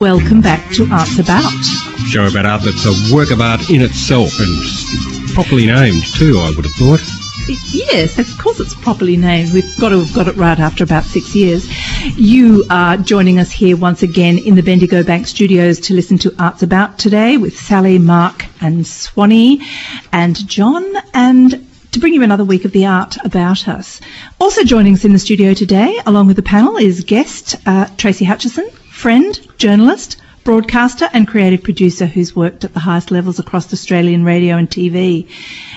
Welcome back to Arts About. Show about art that's a work of art in itself and properly named too, I would have thought. Yes, of course it's properly named. We've got to have got it right after about six years. You are joining us here once again in the Bendigo Bank studios to listen to Arts About today with Sally, Mark and Swanee and John and to bring you another week of the art about us. Also joining us in the studio today, along with the panel, is guest uh, Tracy Hutchison, friend, journalist, broadcaster and creative producer who's worked at the highest levels across Australian radio and TV,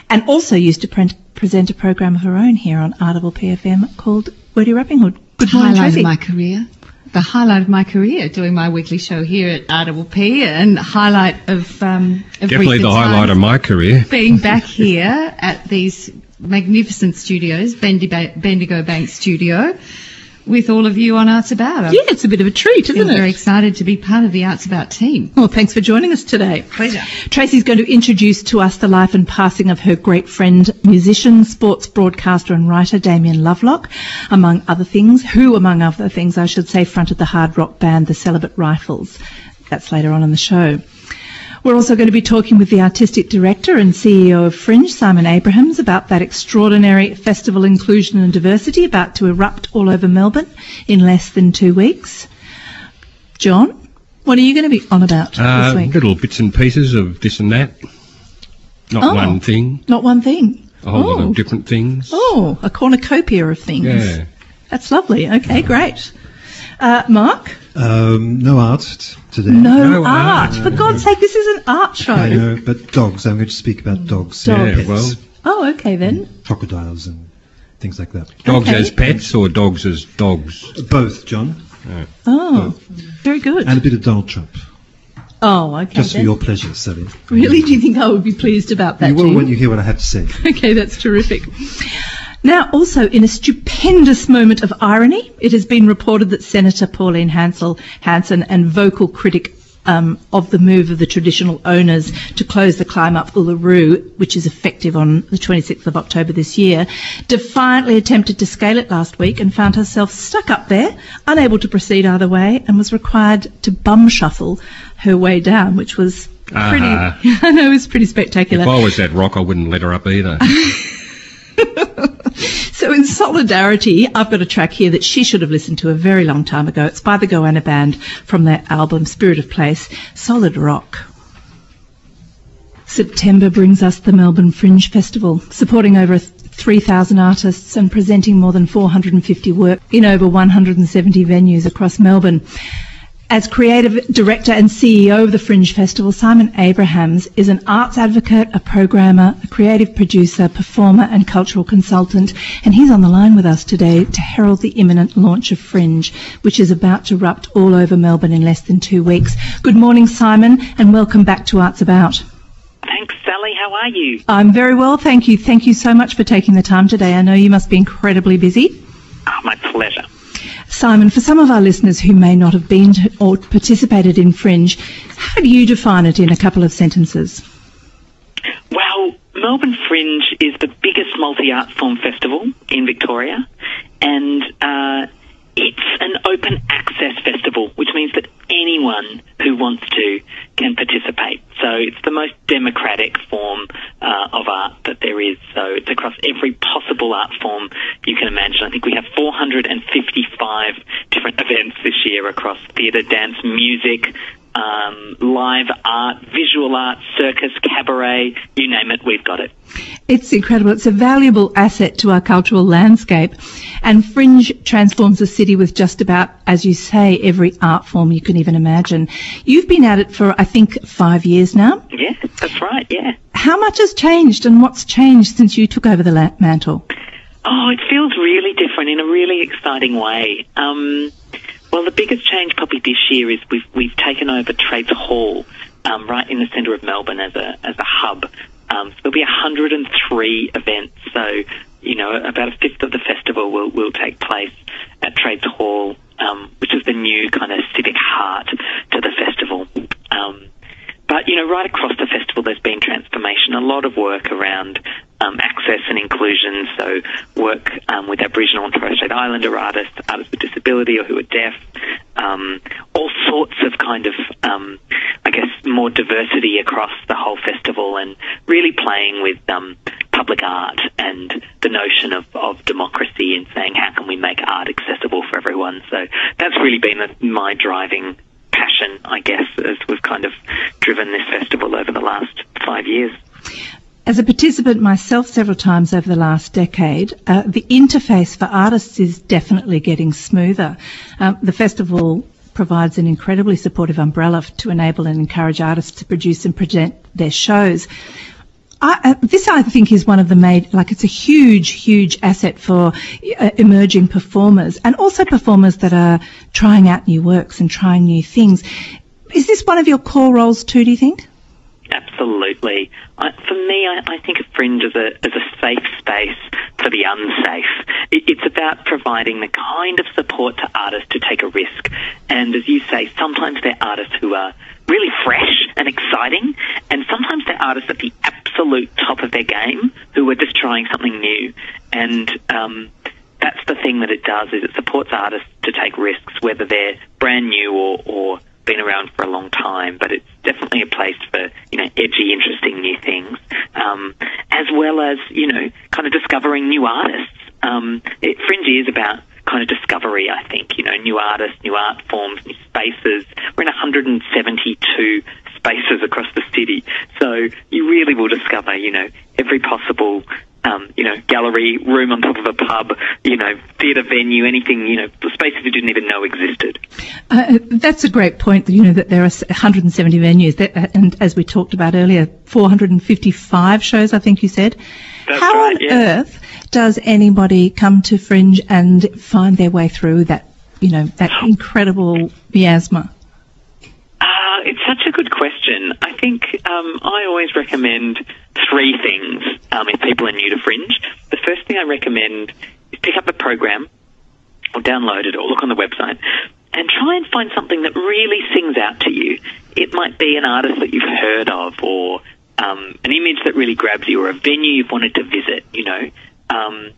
and also used to pre- present a program of her own here on RPP FM called Wordie Rapping Hood. Good morning, highlight Tracy. of my career. The highlight of my career, doing my weekly show here at RPP, and highlight of um, of Definitely the highlight of my career. being back here at these magnificent studios, Bendigo, Bendigo Bank Studio, with all of you on Arts About. yeah, it's a bit of a treat, isn't it? very excited to be part of the Arts About team. Well, thanks for joining us today. Pleasure. Tracy's going to introduce to us the life and passing of her great friend, musician, sports broadcaster and writer Damien Lovelock, among other things, who, among other things, I should say, fronted the hard rock band The Celibate Rifles. That's later on in the show. We're also going to be talking with the artistic director and CEO of Fringe, Simon Abrahams, about that extraordinary festival inclusion and diversity about to erupt all over Melbourne in less than two weeks. John, what are you going to be on about Uh, this week? little bits and pieces of this and that. Not Oh. one thing, Not one thing. a whole lot Oh. of different things. Oh, a cornucopia of things. Yeah. That's lovely. Okay, great. Uh, Mark? Um, no art today. No, No art. art. For God's sake, this is an art show. I know, but dogs. I'm going to speak about dogs. Dogs. Yeah, pets, well, Oh, okay then. crocodiles and things like that. dogs Okay. as pets or dogs as dogs? Both, John, Oh, very good. and a bit of Donald Trump, oh, okay. just for your pleasure, Sally. Really? Do you think I would be pleased about that? You will do when you hear what I have to say. Okay, that's terrific. Now, also in a stupendous moment of irony, it has been reported that Senator Pauline Hansel Hanson and vocal critic um, of the move of the traditional owners to close the climb up Uluru, which is effective on the 26th of October this year, defiantly attempted to scale it last week and found herself stuck up there, unable to proceed either way, and was required to bum shuffle her way down, which was pretty. Ah. I know it was pretty spectacular. If I was that rock, I wouldn't let her up either. Solidarity, I've got a track here that she should have listened to a very long time ago. It's by the Goanna Band from their album Spirit of Place, Solid Rock. September brings us the Melbourne Fringe Festival, supporting over 3,000 artists and presenting more than 450 work in over 170 venues across Melbourne. As creative director and CEO of the Fringe Festival, Simon Abrahams is an arts advocate, a programmer, a creative producer, performer, and cultural consultant. And he's on the line with us today to herald the imminent launch of Fringe, which is about to erupt all over Melbourne in less than two weeks. Good morning, Simon, and welcome back to Arts About. Thanks, Sally. How are you? I'm very well, thank you. Thank you so much for taking the time today. I know you must be incredibly busy. Oh, my pleasure. Simon, for some of our listeners who may not have been or participated in Fringe, how do you define it in a couple of sentences? Well, Melbourne Fringe is the biggest multi-art form festival in Victoria, and uh, it's an open access festival, which means that anyone who wants to can participate. So it's the most democratic form uh, of art that there is. So it's across every possible art form you can imagine. I think we have 455 different across theatre, dance, music, um, live art, visual art, circus, cabaret, you name it, we've got it. It's incredible. It's a valuable asset to our cultural landscape. And Fringe transforms the city with just about, as you say, every art form you can even imagine. You've been at it for, I think, five years now. Yeah, that's right, yeah. How much has changed and what's changed since you took over the mantle? Oh, it feels really different in a really exciting way. Um, well, the biggest change probably this year is we've we've taken over Trades Hall, um, right in the centre of Melbourne as a as a hub. Um, so there'll be 103 events. So you know, about a fifth of the festival will will take place at Trades Hall, um, which is the new kind of civic heart to the festival. Um, but you know, right across the festival, there's been transformation. A lot of work around um, access and inclusion. So, work um, with Aboriginal and Torres Strait Islander artists, artists with disability or who are deaf. Um, all sorts of kind of, um, I guess, more diversity across the whole festival, and really playing with um, public art and the notion of, of democracy and saying how can we make art accessible for everyone. So that's really been my driving passion, I guess, as we've kind of driven this festival over the last five years. As a participant myself several times over the last decade, uh, the interface for artists is definitely getting smoother. Um, the festival provides an incredibly supportive umbrella to enable and encourage artists to produce and present their shows. I, uh, this, I think, is one of the made like it's a huge, huge asset for uh, emerging performers and also performers that are trying out new works and trying new things. Is this one of your core roles too? Do you think? Absolutely. I, for me, I, I think of Fringe as a, as a safe space for the unsafe. It, it's about providing the kind of support to artists to take a risk. And as you say, sometimes they're artists who are really fresh and exciting, and sometimes they're artists at the absolute top of their game who are just trying something new. And um, that's the thing that it does is it supports artists to take risks, whether they're brand new or, or been around for a long time, but it's definitely a place for you know edgy, interesting new things, um, as well as you know kind of discovering new artists. Um, it, Fringe is about kind of discovery, I think. You know, new artists, new art forms, new spaces. We're in 172 spaces across the city, so you really will discover, you know, every possible um, you know, gallery, room on top of a pub, you know, theatre venue, anything, you know, the spaces you didn't even know existed. Uh, that's a great point, you know, that there are 170 venues, that, uh, and as we talked about earlier, 455 shows, I think you said. That's How right, on yeah. earth does anybody come to Fringe and find their way through that, you know, that incredible miasma? Uh, it's such a good question. I think um, I always recommend three things um, if people are new to Fringe. The first thing I recommend is pick up the program or download it or look on the website and try and find something that really sings out to you. It might be an artist that you've heard of or um, an image that really grabs you or a venue you've wanted to visit, you know, um,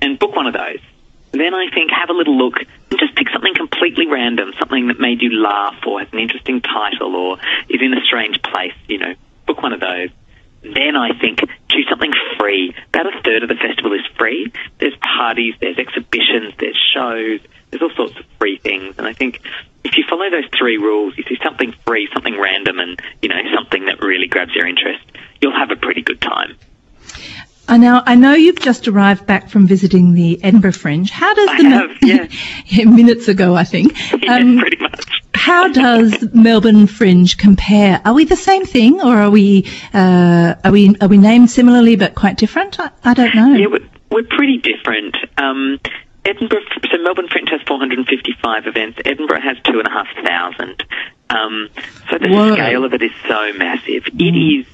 and book one of those. Then I think have a little look and just pick something completely random, something that made you laugh or has an interesting title or is in a strange place, you know, book one of those. Then I think choose something free. About a third of the festival is free. There's parties, there's exhibitions, there's shows, there's all sorts of free things. And I think if you follow those three rules, you see something free, something random, and you know something that really grabs your interest, you'll have a pretty good time. I now I know you've just arrived back from visiting the Edinburgh Fringe. How does I the have, yeah. yeah, minutes ago I think. Yeah, Um, pretty much. how does Melbourne Fringe compare? Are we the same thing, or are we uh, are we are we named similarly but quite different? I, I don't know. Yeah, we're, we're pretty different. Um, Edinburgh, so Melbourne Fringe has 455 events. Edinburgh has two and a half thousand. Um, so the Whoa. scale of it is so massive. It is.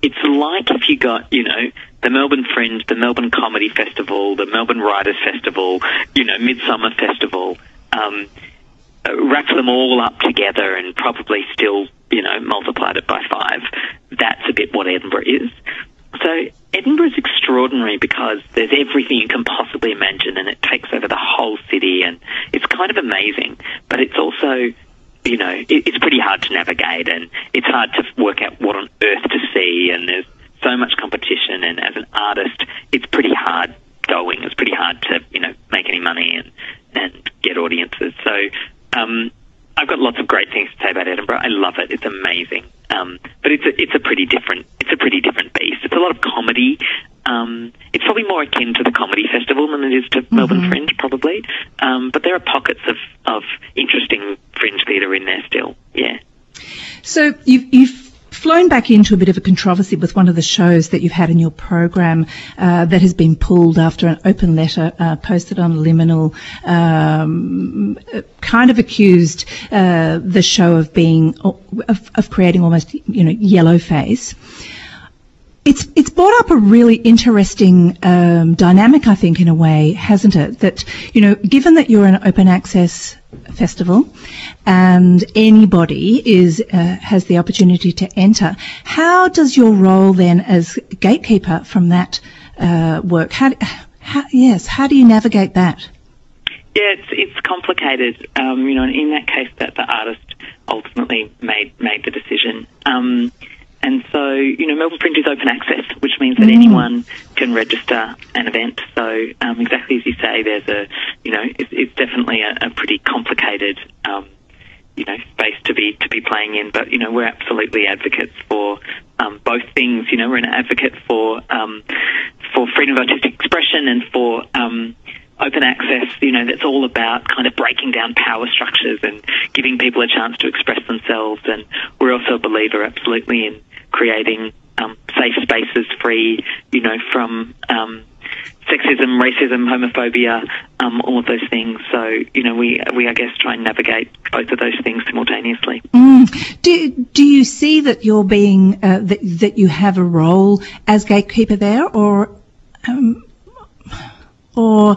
It's like if you got, you know, the Melbourne Fringe, the Melbourne Comedy Festival, the Melbourne Writers Festival, you know, Midsummer Festival. Um, wrap them all up together and probably still, you know, multiplied it by five. That's a bit what Edinburgh is. So Edinburgh is extraordinary because there's everything you can possibly imagine and it takes over the whole city and it's kind of amazing. But it's also, you know, it's pretty hard to navigate and it's hard to work out what on earth to see and there's so much competition and as an artist, it's pretty hard going. It's pretty hard to, you know, make any money and, and get audiences. So, um, I've got lots of great things to say about Edinburgh. I love it. It's amazing. Um, but it's a, it's a pretty different, it's a pretty different beast. It's a lot of comedy. Um, it's probably more akin to the comedy festival than it is to Melbourne Fringe, probably. Um, but there are pockets of, of interesting fringe theatre in there still. Yeah. So you've, you've flown back into a bit of a controversy with one of the shows that you've had in your program uh, that has been pulled after an open letter uh, posted on Liminal, um, kind of accused uh, the show of being of, of creating almost you know yellow face. it's it's brought up a really interesting um, dynamic, I think, in a way, hasn't it? That you know, given that you're an open access festival and anybody is uh, has the opportunity to enter, how does your role then as gatekeeper from that uh, work? How, how, yes, how do you navigate that? Yeah, it's it's complicated. Um, you know, in that case, that the artist ultimately made made the decision. Um, and so, you know, Melbourne Fringe is open access, which means that anyone can register an event. So, um, exactly as you say, there's a, you know, it's, it's definitely a, a pretty complicated, um, you know, space to be to be playing in. But you know, we're absolutely advocates for um, both things. You know, we're an advocate for um, for freedom of artistic expression and for um, open access, you know, that's all about kind of breaking down power structures and giving people a chance to express themselves. And we're also a believer, absolutely, in creating um, safe spaces free, you know, from um, sexism, racism, homophobia, um, all of those things. So, you know, we we I guess try and navigate both of those things simultaneously. Mm. Do do you see that you're being uh, that that you have a role as gatekeeper there, or um, or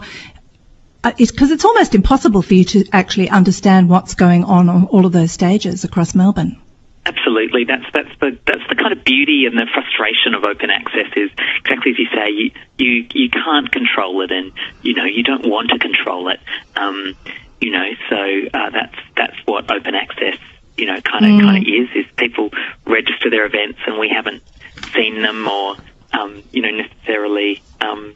because uh, it's almost impossible for you to actually understand what's going on on all of those stages across Melbourne. Absolutely, that's that's the that's the kind of beauty and the frustration of open access is exactly as you say. You you you can't control it, and you know you don't want to control it. Um, you know, so uh, that's that's what open access you know kind of mm. kind of is. Is people register their events, and we haven't seen them or um, you know necessarily um,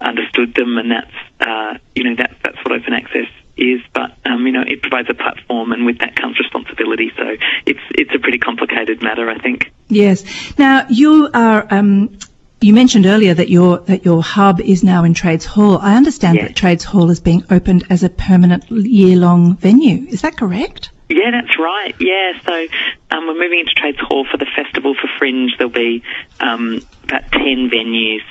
understood them, and that's uh, you know that that's what open access is. But um, you know, it provides a platform, and with that comes responsibility. So it's it's a pretty complicated matter, I think. Yes. Now you are. Um, you mentioned earlier that your that your hub is now in Trades Hall. I understand yes. that Trades Hall is being opened as a permanent year-long venue. Is that correct? Yeah, that's right. Yeah, so um, we're moving into Trades Hall for the Festival for Fringe. There'll be um, about 10 venues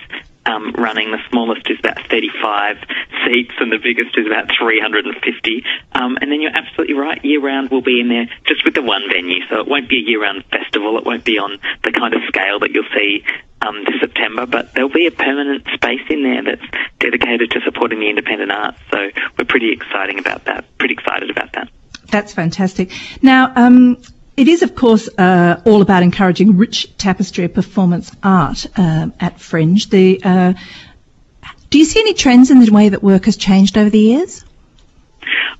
um, running. The smallest is about 35 seats and the biggest is about 350. Um, and then you're absolutely right, year round we'll be in there just with the one venue. So it won't be a year round festival. It won't be on the kind of scale that you'll see um, this September, but there'll be a permanent space in there that's dedicated to supporting the independent arts. So we're pretty exciting about that. Pretty excited about that. That's fantastic. Now, um, it is, of course, uh, all about encouraging rich tapestry of performance art uh, at Fringe. The, uh, do you see any trends in the way that work has changed over the years?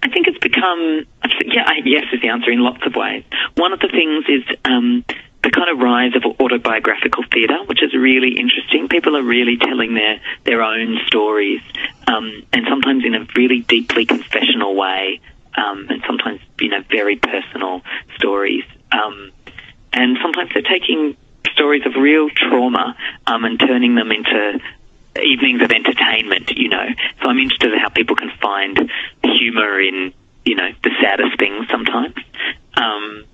I think it's become, yeah, yes is the answer in lots of ways. One of the things is um, the kind of rise of autobiographical theatre, which is really interesting. People are really telling their, their own stories, um, and sometimes in a really deeply confessional way um, and sometimes you know very personal stories. Um, and sometimes they're taking stories of real trauma um, and turning them into evenings of entertainment. You know, so I'm interested in how people can find humour in you know the saddest things sometimes. Um,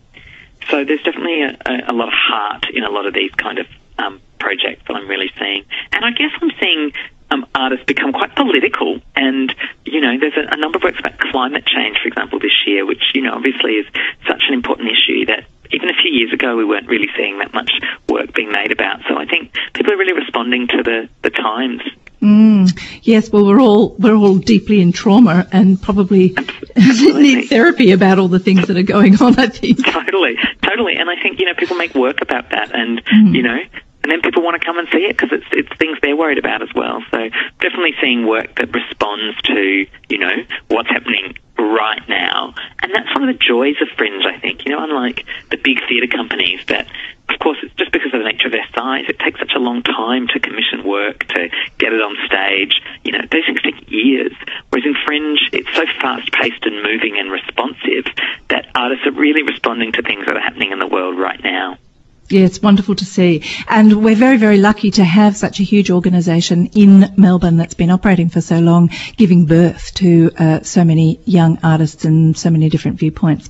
so there's definitely a, a, a, lot of heart in a lot of these kind of um, projects that I'm really seeing, and I guess I'm seeing um, artists become quite political. And, you know, there's a, a, number of works about climate change, for example, this year, which, you know, obviously is such an important issue that even a few years ago we weren't really seeing that much work being made about. So I think people are really responding to the, the times. Mm, yes, well, we're all we're all deeply in trauma and probably need therapy about all the things that are going on. I think totally, totally, and I think you know people make work about that, and mm. you know and then people want to come and see it because it's it's things they're worried about as well. So definitely seeing work that responds to you know what's happening right now, and that's one of the joys of Fringe. I think you know, unlike the big theatre companies that. Of course, it's just because of the nature of their size. It takes such a long time to commission work, to get it on stage. You know, those things take years. Whereas in Fringe, it's so fast paced and moving and responsive that artists are really responding to things that are happening in the world right now. Yeah, it's wonderful to see. And we're very, very lucky to have such a huge organisation in Melbourne that's been operating for so long, giving birth to uh, so many young artists and so many different viewpoints.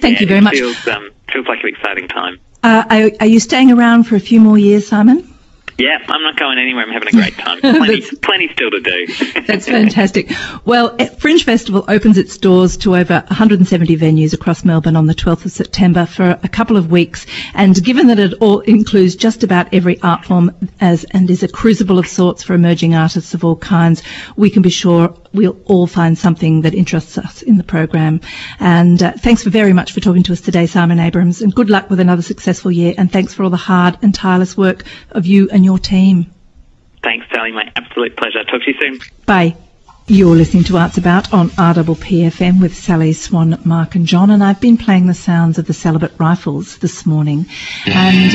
Thank yeah, you very much. Feels, um, feels like an exciting time. Uh, are, are, you staying around for a few more years, Simon? Yeah, I'm not going anywhere. I'm having a great time. Plenty, plenty still to do. That's fantastic. Well, Fringe Festival opens its doors to over 170 venues across Melbourne on the 12th of September for a couple of weeks. And given that it all includes just about every art form as and is a crucible of sorts for emerging artists of all kinds, we can be sure we'll all find something that interests us in the program. And uh, thanks for very much for talking to us today, Simon Abrams, and good luck with another successful year. And thanks for all the hard and tireless work of you and your team. Thanks, Sally. My absolute pleasure. Talk to you soon. Bye. You're listening to Arts About on RPPFM with Sally, Swan, Mark and John and I've been playing the sounds of the Celibate Rifles this morning and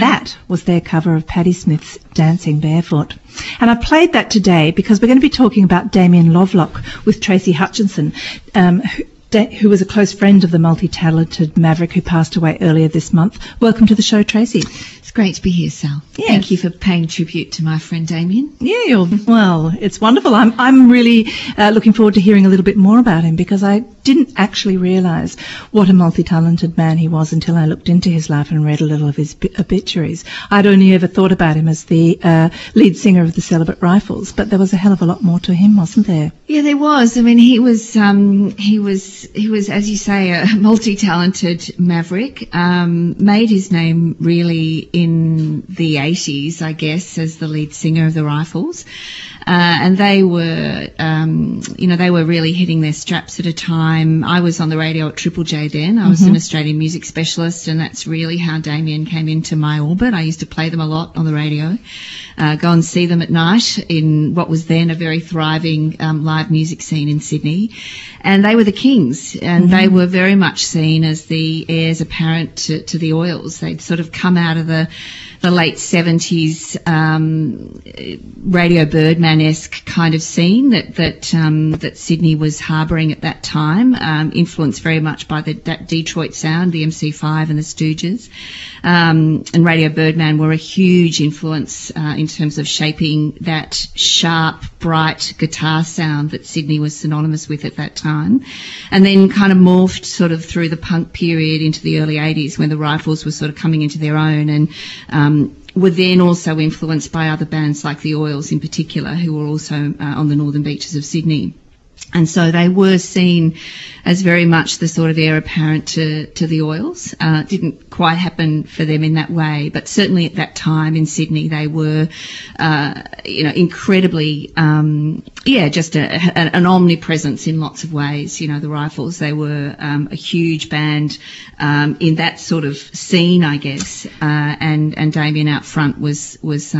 that was their cover of Patti Smith's Dancing Barefoot. And I played that today because we're going to be talking about Damien Lovelock with Tracy Hutchison, um, who, who was a close friend of the multi-talented Maverick who passed away earlier this month. Welcome to the show, Tracy. It's great to be here, Sal. Yes. Thank you for paying tribute to my friend Damien. Yeah, you're, well, it's wonderful. I'm, I'm really uh, looking forward to hearing a little bit more about him because I didn't actually realise what a multi-talented man he was until I looked into his life and read a little of his obituaries. I'd only ever thought about him as the uh, lead singer of the Celibate Rifles, but there was a hell of a lot more to him, wasn't there? Yeah, there was. I mean, he was um, he was he was, as you say, a multi-talented maverick. Um, made his name really in the 80s, I guess, as the lead singer of the Rifles. Uh, and they were, um, you know, they were really hitting their straps at a time. I was on the radio at Triple J then. I was an Australian music specialist, and that's really how Damien came into my orbit. I used to play them a lot on the radio, uh, go and see them at night in what was then a very thriving um, live music scene in Sydney. And they were the kings, and they were very much seen as the heirs apparent to, to the oils. They'd sort of come out of the the late 70s um, Radio Birdman-esque kind of scene that that um, that Sydney was harbouring at that time, um, influenced very much by the that Detroit sound, the MC5 and the Stooges. Um, and Radio Birdman were a huge influence uh, in terms of shaping that sharp, bright guitar sound that Sydney was synonymous with at that time. And then kind of morphed sort of through the punk period into the early 80s when the Rifles were sort of coming into their own and um, were then also influenced by other bands like the Oils in particular, who were also uh, on the northern beaches of Sydney. And so they were seen as very much the sort of heir apparent to, to the oils. Uh, it didn't quite happen for them in that way, but certainly at that time in Sydney, they were, uh, you know, incredibly, um, yeah, just a, a, an omnipresence in lots of ways. You know, the Rifles, they were um, a huge band um, in that sort of scene, I guess. Uh, and and Damien out front was was.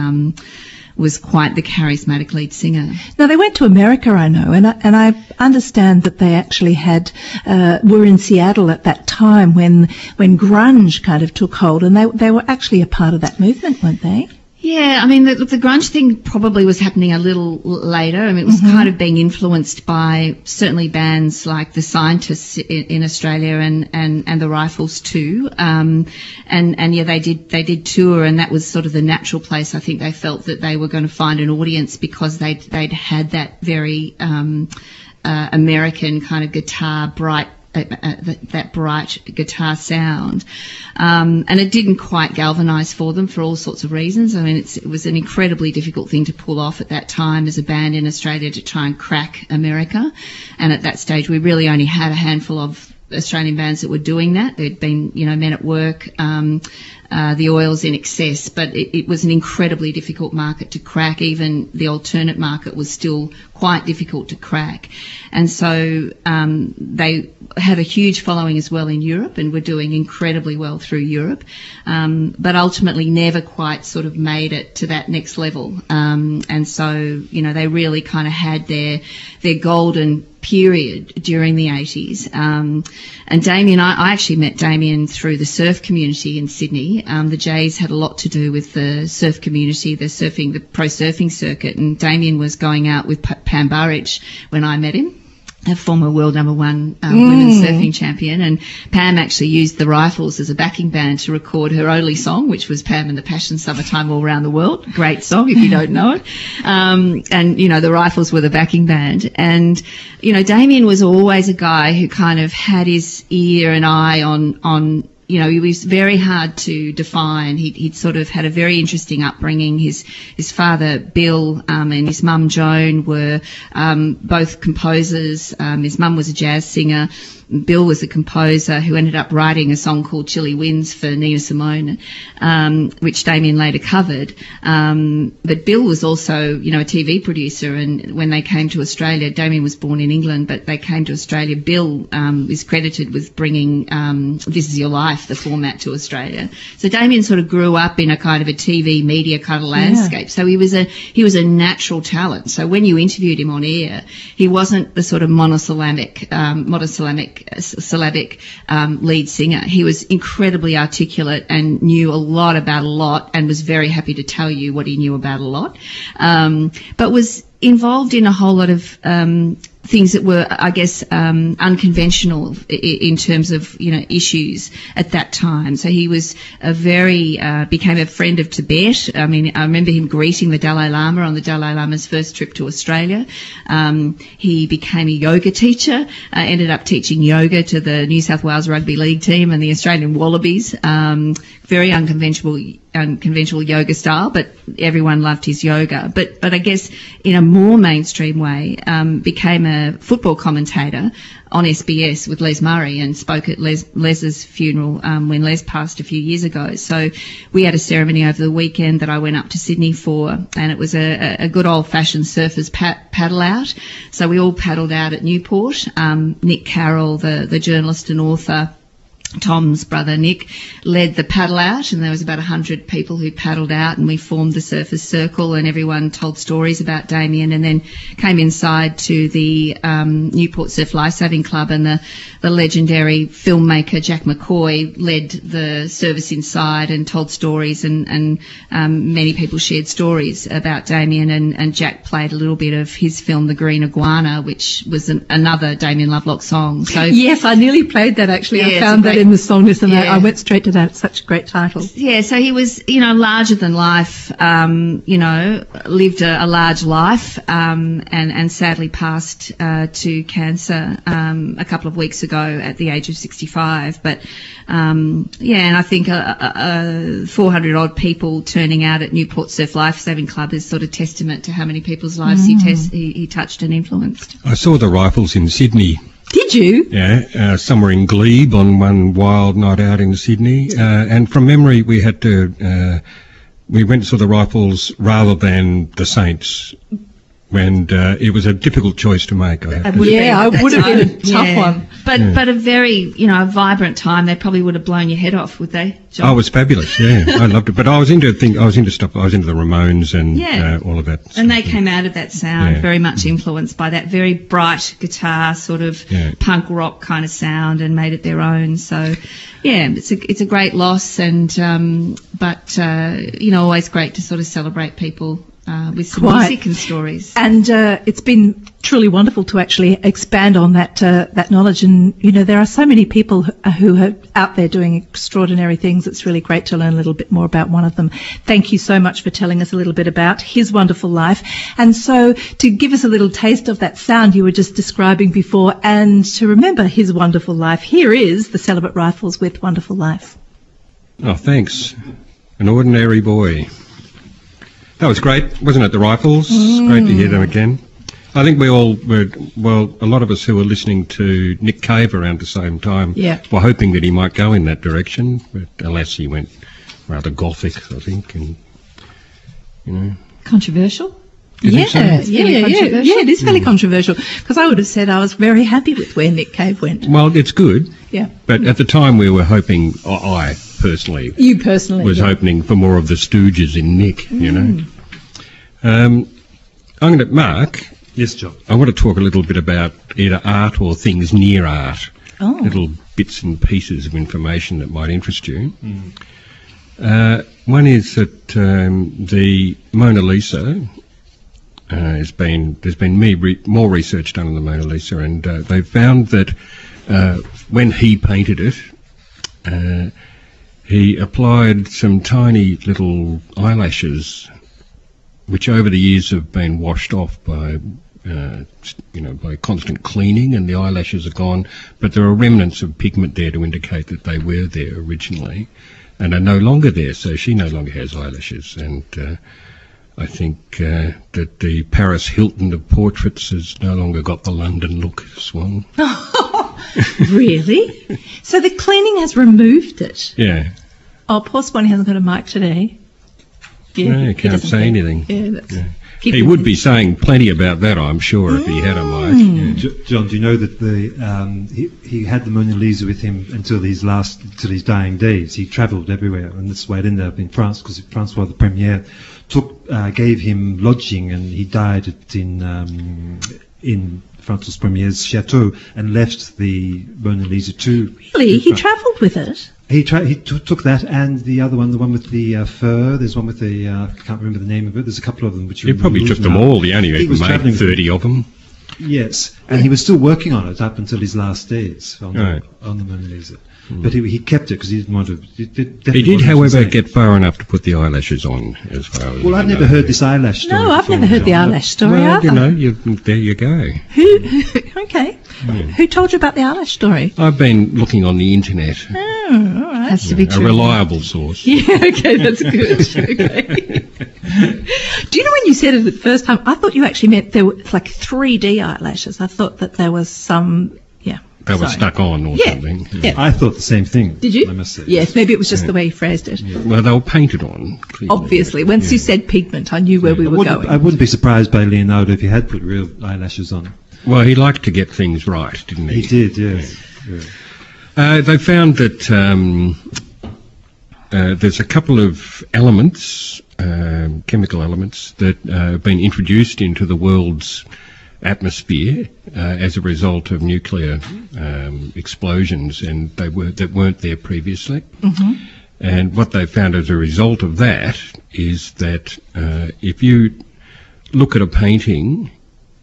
Was quite the charismatic lead singer. Now they went to America, I know, and I, and I understand that they actually had uh, were in Seattle at that time when when grunge kind of took hold, and they they were actually a part of that movement, weren't they? Yeah, I mean, the, the grunge thing probably was happening a little later. I mean, it was kind of being influenced by certainly bands like the Scientists in, in Australia and, and, and the Rifles too. Um, and, and yeah, they did, they did tour and that was sort of the natural place. I think they felt that they were going to find an audience because they'd, they'd had that very, um, uh, American kind of guitar, bright that, that bright guitar sound. Um, and it didn't quite galvanise for them for all sorts of reasons. I mean, it was an incredibly difficult thing to pull off at that time as a band in Australia to try and crack America. And at that stage, we really only had a handful of Australian bands that were doing that. There'd been, you know, Men at Work, um, uh, the oils INXS, but it, it, was an incredibly difficult market to crack. Even the alternate market was still quite difficult to crack. And so um, they had a huge following as well in Europe and were doing incredibly well through Europe, um, but ultimately never quite sort of made it to that next level. Um, and so, you know, they really kind of had their their golden period during the 80s. Um, and Damien, I, I, actually met Damien through the surf community in Sydney. Um, the Jays had a lot to do with the surf community, the surfing, the pro surfing circuit. And Damien was going out with P- Pam Burridge when I met him a former world number one um, mm. women's surfing champion, and Pam actually used the Rifles as a backing band to record her only song, which was Pam and the Passion Summertime All Around the World. Great song if you don't know it. Um, and, you know, the Rifles were the backing band. And, you know, Damien was always a guy who kind of had his ear and eye on, on you know, he was very hard to define. He, he'd sort of had a very interesting upbringing. His his father Bill um, and his mum Joan were um, both composers. Um, his mum was a jazz singer. Bill was a composer who ended up writing a song called Chilly Winds for Nina Simone, um, which Damien later covered. Um, but Bill was also, you know, a TV producer, and when they came to Australia, Damien was born in England, but they came to Australia. Bill um, is credited with bringing um, This Is Your Life, the format, to Australia. So Damien sort of grew up in a kind of a TV media kind of landscape. So he was a he was a natural talent. So when you interviewed him on air, he wasn't the sort of monosyllabic um, syllabic um, lead singer. He was incredibly articulate and knew a lot about a lot, and was very happy to tell you what he knew about a lot. Um, but was involved in a whole lot of um, things that were, I guess, um, unconventional in terms of you know issues at that time. So he was a very uh, became a friend of Tibet. I mean, I remember him greeting the Dalai Lama on the Dalai Lama's first trip to Australia. Um, he became a yoga teacher. Uh, ended up teaching yoga to the New South Wales Rugby League team and the Australian Wallabies. Um, very unconventional unconventional yoga style, but everyone loved his yoga. But but I guess in a more mainstream way, um, became a football commentator on SBS with Les Murray and spoke at Les, Les's funeral um, when Les passed a few years ago. So we had a ceremony over the weekend that I went up to Sydney for, and it was a, a good old fashioned surfers pat, paddle out. So we all paddled out at Newport. Um, Nick Carroll, the the journalist and author. Tom's brother Nick led the paddle out, and there was about 100 people who paddled out, and we formed the surface Circle, and everyone told stories about Damien, and then came inside to the um, Newport Surf Lifesaving Club, and the, the legendary filmmaker Jack McCoy led the service inside and told stories, and, and um, many people shared stories about Damien, and, and Jack played a little bit of his film The Green Iguana, which was an, another Damien Lovelock song. So Yes, I nearly played that actually. Yeah, I found that in the song isn't I, Yeah. I went straight to that. It's such a great title. Yeah, so he was, you know, larger than life, um, you know, lived a, a large life, um, and, and sadly passed, uh, to cancer, um, a couple of weeks ago at the age of 65. But, um, yeah, and I think, uh, uh, 400 odd people turning out at Newport Surf Life Saving Club is sort of testament to how many people's lives he, tes- he, he touched and influenced. I saw the rifles in Sydney, Did you? yeah, uh, somewhere in Glebe on one wild night out in Sydney. Uh, and from memory, we had to, uh, we went to the rifles rather than the Saints. And uh, it was a difficult choice to make. I have to Yeah, been it would have been a tough Yeah. one. But but a very you know a vibrant time. They probably would have blown your head off, would they? John? Oh, it was fabulous. Yeah, I loved it. But I was into thing. I was into stuff. I was into the Ramones and Yeah. uh, all of that. And they came out of that sound Yeah. very much influenced by that very bright guitar sort of Yeah. punk rock kind of sound and made it their own. So, yeah, it's a it's a great loss and um, but uh, you know always great to sort of celebrate people uh, with some Quite. music and stories. And uh, it's been truly wonderful to actually expand on that uh, that knowledge. And you know, there are so many people who- who are out there doing extraordinary things. It's really great to learn a little bit more about one of them. Thank you so much for telling us a little bit about his wonderful life. And so, to give us a little taste of that sound you were just describing before, and to remember his wonderful life, here is the Celibate Rifles with "Wonderful Life." Oh, thanks. An ordinary boy. That was great, wasn't it? The Rifles. Mm. Great to hear them again. I think we all were, well, a lot of us who were listening to Nick Cave around the same time Yeah. were hoping that he might go in that direction, but alas, he went rather gothic, I think, and, you know. Controversial. You Yeah, so? yeah, yeah, yeah, controversial. yeah. It is fairly hmm. controversial because I would have said I was very happy with where Nick Cave went. Well, it's good, Yeah, but at the time we were hoping, I I personally, you personally was yeah. hoping for more of the Stooges in Nick, you know. Um, I'm going to, Mark, Yes, John. I want to talk a little bit about either art or things near art, Oh. little bits and pieces of information that might interest you. Uh, one is that um, the Mona Lisa uh, has been there's been me re- more research done on the Mona Lisa, and uh, they found that uh, when he painted it, uh, he applied some tiny little eyelashes, which over the years have been washed off by uh, you know, by constant cleaning, and the eyelashes are gone. But there are remnants of pigment there to indicate that they were there originally, and are no longer there. So she no longer has eyelashes, and uh, I think uh, that the Paris Hilton of portraits has no longer got the London look, Swan. really? so the cleaning has removed it. Yeah, Oh, poor Swanee hasn't got a mic today. Yeah, No, he- he he can't say care. anything. Yeah, that's. Yeah. keep he would be saying plenty about that, I'm sure, if he had a mic. Yeah. John, do you know that the um, he, he had the Mona Lisa with him until his last, until his dying days. He travelled everywhere, and this way it ended up in France because Francois the Premier took uh, gave him lodging, and he died at, in um, in Francois Premier's chateau and left the Mona Lisa to. Really, he to Fra- travelled with it. he, tra- he t- took that and the other one, the one with the uh, fur. There's one with the uh, I can't remember the name of it. There's a couple of them which He probably removed took them now. all. He only He made 30 of them. Yes, and he was still working on it up until his last days on, Right. the, on the Mona Lisa. Hmm. But he, he kept it because he didn't want to. He did, He did, however, get far enough to put the eyelashes on as far as Well, I I've know. never heard this eyelash story. No, I've before, never heard the eyelash story Well, either. you know, you, there you go. Who? Okay. Who told you about the eyelash story? I've been looking on the internet, Oh, all right. Has to be a true. reliable source. Yeah, okay, that's good. Okay. Do you know when you said it the first time? I thought you actually meant there were like 3D eyelashes. I thought that there was some, yeah. They were stuck on or Yeah, something. yeah. I thought the same thing. Did you? I must say. Yes, maybe it was just the way you phrased it. Well, they were painted on. clearly. Obviously, once you said pigment, I knew where we were wouldn't, going. I wouldn't be surprised by Leonardo if he had put real eyelashes on. Well, he liked to get things right, didn't he? He did, yes. Yeah. Uh, they found that um, uh, there's a couple of elements, um, chemical elements, that uh, have been introduced into the world's atmosphere uh, as a result of nuclear um, explosions, and they were that weren't there previously. And what they found as a result of that is that uh, if you look at a painting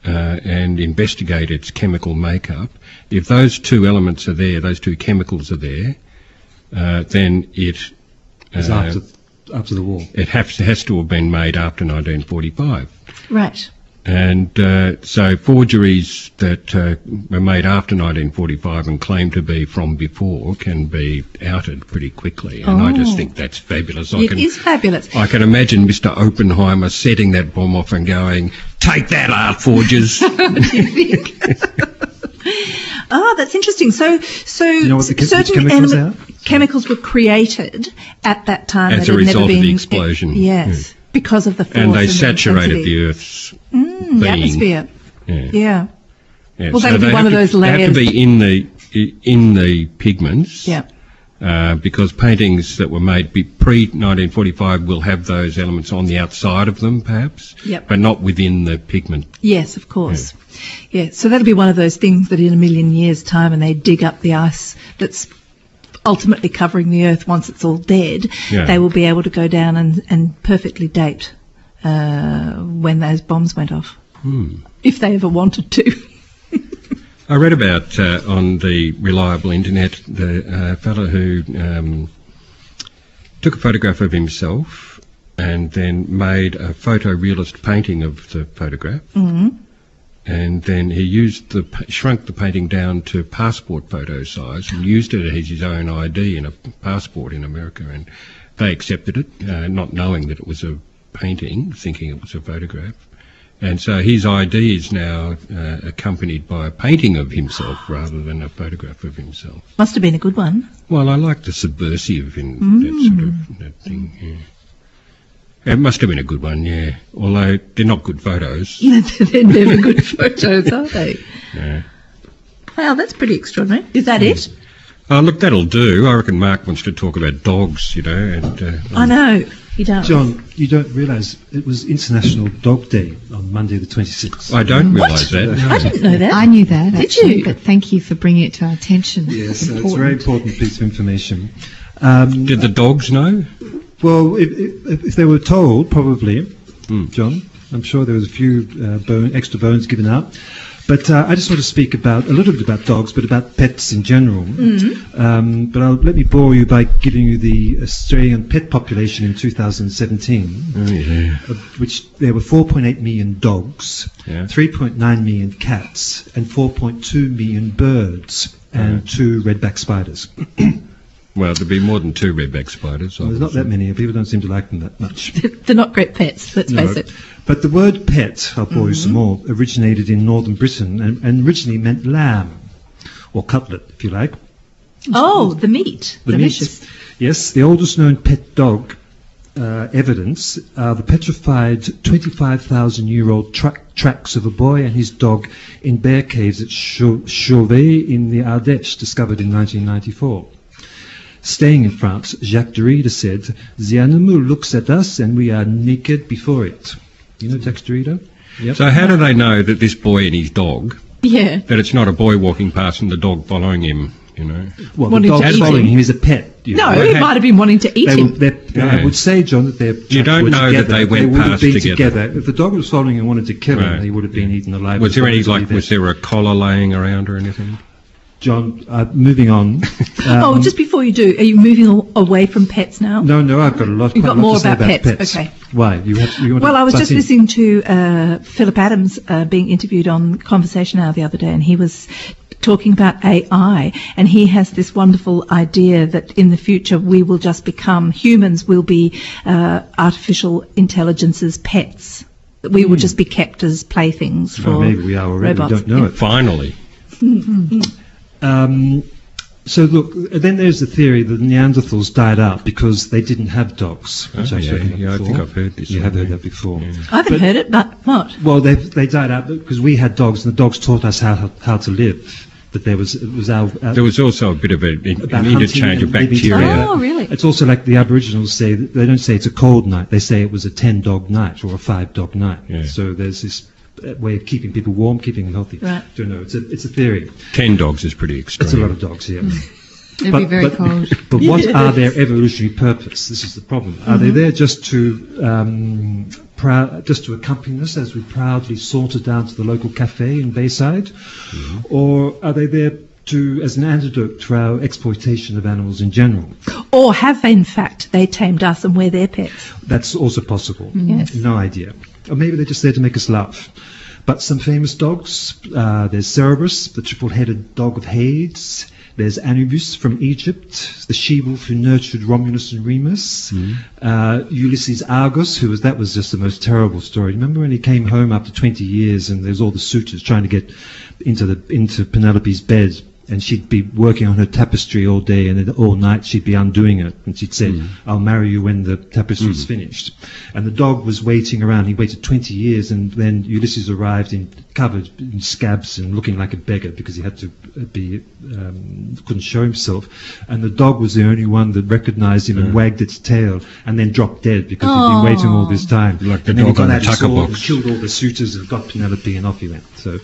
uh, and investigate its chemical makeup, if those two elements are there, those two chemicals are there, uh, then it It's uh, after, after the war. it has, has to have been made after 1945. right. And uh, so forgeries that uh, were made after 1945 and claimed to be from before can be outed pretty quickly. And I just Oh. think that's fabulous. I It can, is fabulous. I can imagine Mr. Oppenheimer setting that bomb off and going, "Take that, art forgers!" Oh, that's interesting. So, so you know what the chem- certain chemicals element- chemicals were created at that time As that a had never result of the explosion. Yes, because of the force and they the saturated intensity. the Earth's Mm, the being. atmosphere. Yeah. Yeah, Yeah, Well, that would be one of to- those They have to layers. be in the in the pigments. yeah. Uh, because paintings that were made pre 1945 will have those elements on the outside of them, perhaps, Yep. but not within the pigment. Yes, of course. Yeah. so that'll be one of those things that in a million years' time, and they dig up the ice that's ultimately covering the Earth once it's all dead, Yeah. they will be able to go down and, and perfectly date uh, when those bombs went off, Hmm. if they ever wanted to. I read about uh, on the reliable internet the uh, fellow who um, took a photograph of himself and then made a photorealist painting of the photograph. hmm and then he used the shrunk the painting down to passport photo size and used it as his own ID in a passport in America, and they accepted it, uh, not knowing that it was a painting, thinking it was a photograph. And so his ID is now uh, accompanied by a painting of himself rather than a photograph of himself. Must have been a good one. Well, I like the subversive in that sort of that thing. Yeah. It must have been a good one, yeah. Although they're not good photos. They're never good photos, are they? Yeah. Wow, that's pretty extraordinary. Is that it? Oh, look, that'll do. I reckon Mark wants to talk about dogs, you know, and uh, I know. He does. John, you don't realise it was International Dog Day on Monday the 26th. I don't realise that. no. I didn't know that. I knew that Did actually, you? but thank you for bringing it to our attention. Yes, uh, it's a very important piece of information. Um, Did the dogs know? Well, if, if, if they were told, probably, Hmm. John, I'm sure there was a few uh, bone, extra bones given out. But uh, I just want to speak about a little bit about dogs, but about pets in general. Um, but I'll, let me bore you by giving you the Australian pet population in 2017, Oh, yeah. of which there were 4.8 million dogs, Yeah. 3.9 million cats, and 4.2 million birds, and two redback spiders. Well, there'd be more than two redback spiders. Well, there's not that many. People don't seem to like them that much. They're not great pets, let's No. face it. But the word pet, I'll bore you some more, originated in northern Britain and, and originally meant lamb, or cutlet, if you like. Oh, the meat. The Delicious. meat. Yes, the oldest known pet dog uh, evidence are the petrified 25,000 year old tra- tracks of a boy and his dog in bear caves at Chauvet in the Ardèche, discovered in 1994. Staying in France, Jacques Derrida said, The animal looks at us and we are naked before it. You know Jacques Derrida? Yep. So how do they know that this boy and his dog, Yeah. that it's not a boy walking past and the dog following him, you know? well, the wanting to dog's following him. him is a pet. you No, know. he Okay. might have been wanting to eat They him. were, they're- Yeah. I would say, John, that they're You don't were know that they went would have past been together. If the dog was following and wanted to kill him, Right. he would have been eaten alive. Was The there any, like, was there a collar laying around or anything? John, uh, moving on. oh, Um, just before you do, are you moving away from pets now? No, no, I've got a lot. You've got lot more to about about pets, okay. Why? You have. You want Well, to I was just in? listening to uh, Phillip Adams uh, being interviewed on Conversation Hour the other day, and he was talking about AI, and he has this wonderful idea that in the future we will just become humans will be uh, artificial intelligence's pets. That we will just be kept as playthings for Hmm. Oh, maybe we are already. robots. We don't know it. Finally. Um, so look, then there's the theory that Neanderthals died out because they didn't have dogs. Which Oh, I've yeah, yeah, I think I've heard this You one, have heard yeah. that before. I haven't But- heard it, but what? Well, they they died out because we had dogs, and the dogs taught us how how to live. But there was it was our, our There was also a bit of a, an about interchange of bacteria. Oh, really? It's also like the Aboriginals say, they don't say it's a cold night, they say it was a 10 dog night or a 5 dog night. Yeah. So there's this way of keeping people warm, keeping them healthy. Right. Don't know, it's a, it's a theory. Ten dogs is pretty extreme. It's a lot of dogs mm. here. It'd be very cold. But what are their evolutionary purpose? This is the problem. Are they mm-hmm. there just to um, prou- just to accompany us as we proudly saunter down to the local cafe in Bayside, mm-hmm. or are they there to as an antidote to our exploitation of animals in general? Or have in fact they tamed us and we're their pets? That's also possible. Mm-hmm. Yes. No idea. Or maybe they're just there to make us laugh. But some famous dogs, uh, there's Cerberus, the triple-headed dog of Hades. There's Anubis from Egypt, the she-wolf who nurtured Romulus and Remus. Uh, Ulysses Argus, who was that was just the most terrible story. Remember when he came home after 20 years and there's all the suitors trying to get into the into Penelope's bed, and she'd be working on her tapestry all day, and then all night she'd be undoing it, and she'd say, "I'll marry you when the tapestry's finished." And the dog was waiting around. He waited 20 years, and then Ulysses arrived in covered in scabs and looking like a beggar because he had to uh, be um, couldn't show himself. And the dog was the only one that recognised him and wagged its tail, and then dropped dead because he'd been waiting all this time. Like the and then he dog got on the out his sword box. and killed all the suitors and got Penelope, and off he went. So.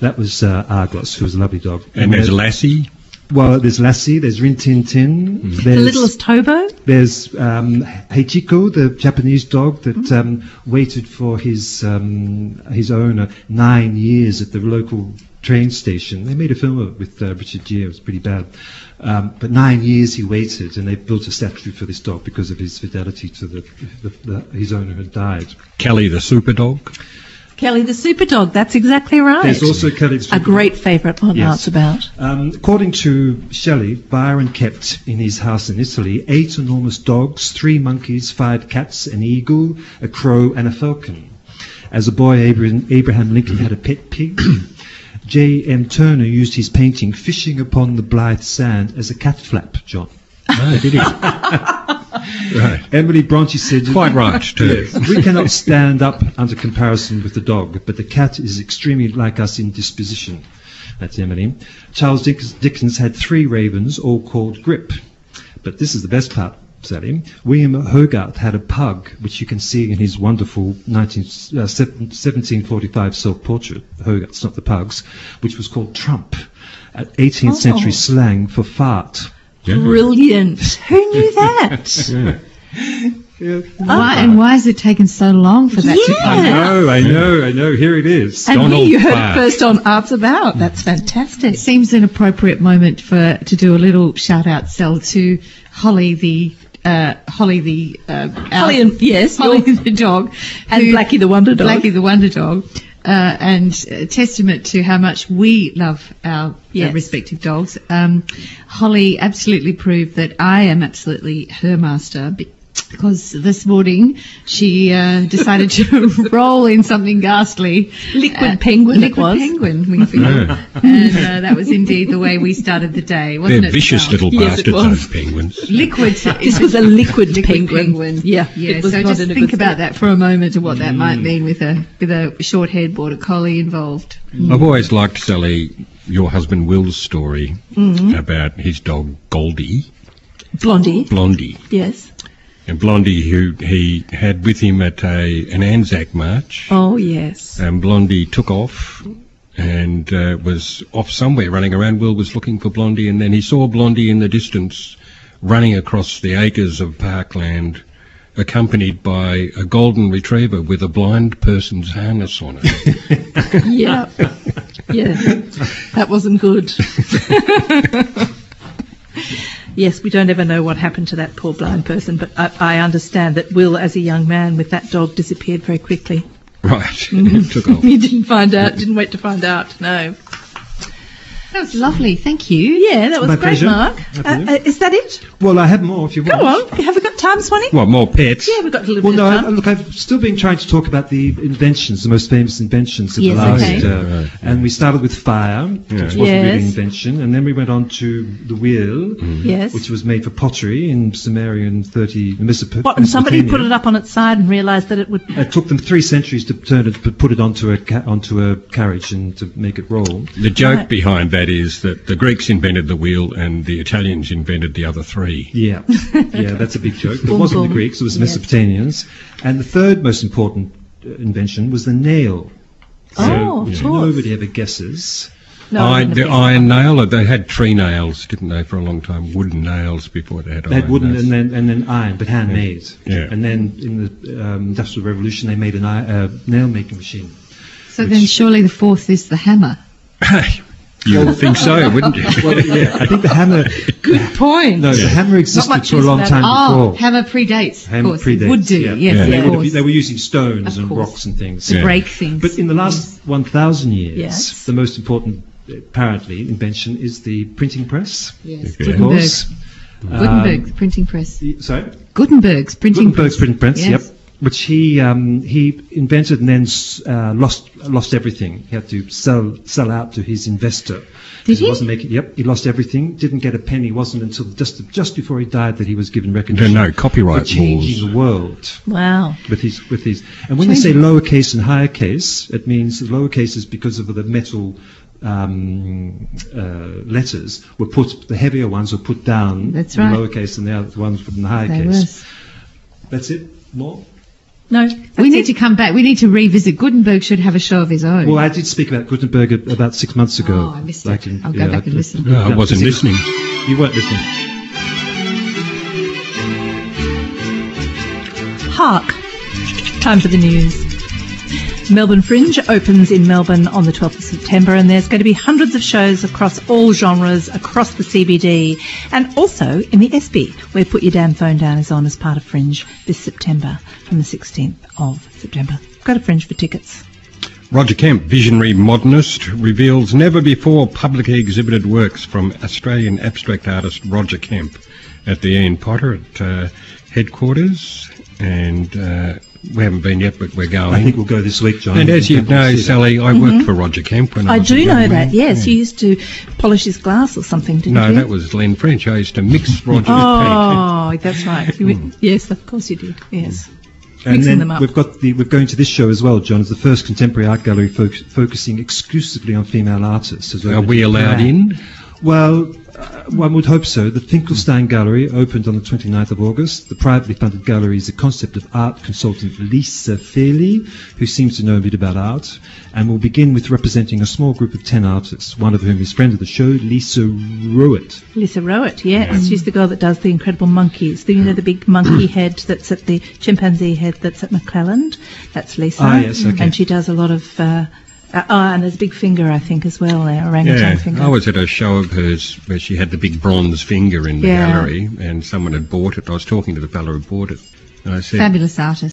That was uh, Argos, who was a lovely dog. And there's there's- Lassie. well, there's Lassie, there's Rin Tin Tin, The there's, littlest Hobo? there's um, Hachiko, the Japanese dog that um, waited for his um, his owner nine years at the local train station. They made a film of it with uh, Richard Gere. It was pretty bad, um, but nine years he waited, and they built a statue for this dog because of his fidelity to the, the, the his owner had died. Kelly the super dog. Kelly the super dog, that's exactly right. There's also Kelly's a great favourite on Yes. Arts About. Um, according to Shelley, Byron kept in his house in Italy eight enormous dogs, three monkeys, five cats, an eagle, a crow, and a falcon. As a boy, Abraham, Abraham Lincoln had a pet pig. J. M. Turner used his painting Fishing Upon the Blythe Sand as a cat flap, John. Oh, did he? right. Emily Bronte said, Quite right, too. Yes, we cannot stand up under comparison with the dog, but the cat is extremely like us in disposition. That's Emily. Charles Dickens, Dickens had three ravens, all called Grip. But this is the best part, Sally. William Hogarth had a pug, which you can see in his wonderful 19, uh, 1745 self-portrait, Hogarth's, not the pugs, which was called Trump, uh, 18th century Oh. slang for fart. Yeah. Brilliant. Who knew that? Yeah. Why, and why has it taken so long for that to come Yeah. out? Oh, I know, I know. Here it is. And Donald here you heard Clark. it first on Arts About. That's fantastic. It seems an appropriate moment for to do a little shout out, Sel, to Holly the uh, Holly the uh, Holly our- and yes, Holly the dog and who- Blackie the Wonder Dog. Blackie the Wonder Dog. Uh, and uh, testament to how much we love our, Yes. our respective dogs. Um, Holly absolutely proved that I am absolutely her master because this morning she uh, decided to roll in something ghastly. Liquid penguin it Liquid was. penguin, we feel. Yeah. And uh, that was indeed the way we started the day, wasn't They're it? vicious Sal? little Yes, it bastards, was. those penguins. Liquid. This was a liquid, penguin. Yeah, Yeah, so just think about state. that for a moment and what that might mean with a with a short-haired border collie involved. I've always liked, Sally, your husband Will's story Mm-hmm. about his dog Goldie, Blondie. Blondie. Yes. And Blondie, who he had with him at a, an Anzac march, Oh yes. and Blondie took off and uh, was off somewhere running around. Will was looking for Blondie, and then he saw Blondie in the distance running across the acres of parkland, accompanied by a golden retriever with a blind person's harness on it. Yeah. yeah. That wasn't good. yes, we don't ever know what happened to that poor blind person, but I, I understand that Will, as a young man with that dog, disappeared very quickly. right, mm-hmm. took off. He didn't find out, didn't wait to find out, no. That was lovely. Thank you. Yeah, that was My great, pleasure. Mark. Uh, uh, is that it? Well, I have more if you want. Go want. on. Have we got time, Swanee? What more pets? Yeah, we've got a little Well, bit no, of I, time. look, I've still been trying to talk about the inventions, the most famous inventions of Yes, the last. okay. Uh, Right. And we started with fire, which Yeah. wasn't really an invention, and then we went on to the wheel, Yes. which was made for pottery in Sumerian 30 Mesop- What, and somebody put it up on its side and realised that it would... It took them three centuries to turn it, put it onto a ca- onto a carriage and to make it roll. The joke Right. behind that is that the Greeks invented the wheel and the Italians invented the other three. Yeah, yeah, that's a big joke. It wasn't the. Greeks; it was the Yes. Mesopotamians. And the third most important uh, invention was the nail. Oh, of which course. nobody ever guesses. No, I iron, the iron nail, they had tree nails, didn't they, for a long time? Wooden nails before they had They had iron wooden nails. and then and then iron, but handmade. Yeah. And then in the um, Industrial Revolution, they made a uh, nail making machine. So then surely the fourth is the hammer. you would think so, wouldn't you? Well, yeah, I think the hammer. Good point. No, the hammer existed for a long time. Oh, before. hammer predates. Hammer of course. It predates, would do. yeah. Yes, Yeah. of They, would have course. they were using stones Of and course. rocks and things. to Yeah. break things. But in the last 1,000 years, Yes. the most important, apparently, invention is the printing press. yes, Okay. Of Gutenberg. course. Gutenberg, printing press. Um, sorry? Gutenberg's printing Gutenberg's press. printing press, Yes. yep. Which he um, he invented and then uh, lost lost everything. He had to sell sell out to his investor. Did he? wasn't making. Yep, he lost everything. Didn't get a penny. Wasn't until just just before he died that he was given recognition. no no copyright for changing laws. the world Wow. with his with his. And when they say lowercase and higher case, it means the lowercase is because of the metal um, uh, letters were put. The heavier ones were put down. That's in right. Lowercase and the other ones put in the higher They case. was. That's it. More. No. We need it. to come back. We need to revisit. Gutenberg should have a show of his own. Well, I did speak about Gutenberg about six months ago. Oh, I missed Like it. in- I'll go back and I- listen. No, I wasn't listening. You weren't listening. Hark. Time for the news. Melbourne Fringe opens in Melbourne on the 12th of September, and there's going to be hundreds of shows across all genres across the CBD and also in the SB, where Put Your Damn Phone Down is on as part of Fringe this September from the 16th of September. Go to Fringe for tickets. Roger Kemp, visionary modernist, reveals never before publicly exhibited works from Australian abstract artist Roger Kemp at the Ian Potter at uh, headquarters. And uh, we haven't been yet, but we're going. I think we'll go this week, John. and as you know, see that. Sally, I worked mm-hmm. for Roger Kemp when I, I was do a young know man. that, yes. Yeah. You used to polish his glass or something, didn't No, you? No, that was Len French. I used to mix Roger's oh, paint. Oh, that's right. You mm. would- yes, of course you did. Yes. Mm. And Mixing then them up. we've got the we're going to this show as well, John. It's the first contemporary art gallery foc- focusing exclusively on female artists. As Are we allowed in? Well, one would hope so. The Finkelstein Gallery opened on the 29th of August. The privately funded gallery is a concept of art consultant Lisa Fehily, who seems to know a bit about art, and will begin with representing a small group of 10 artists, one of whom is friend of the show, Lisa Roet. Lisa Roet, yes. She's the girl that does the incredible monkeys. The, you know, the big monkey head that's at the chimpanzee head that's at McClelland? That's Lisa. Ah, yes, okay. And she does a lot of, uh, uh, oh, and there's a big finger, I think, as well there, orangutan Yeah, finger. I was at a show of hers where she had the big bronze finger in the Yeah. gallery, and someone had bought it. I was talking to the fellow who bought it, and I said, Fabulous artist.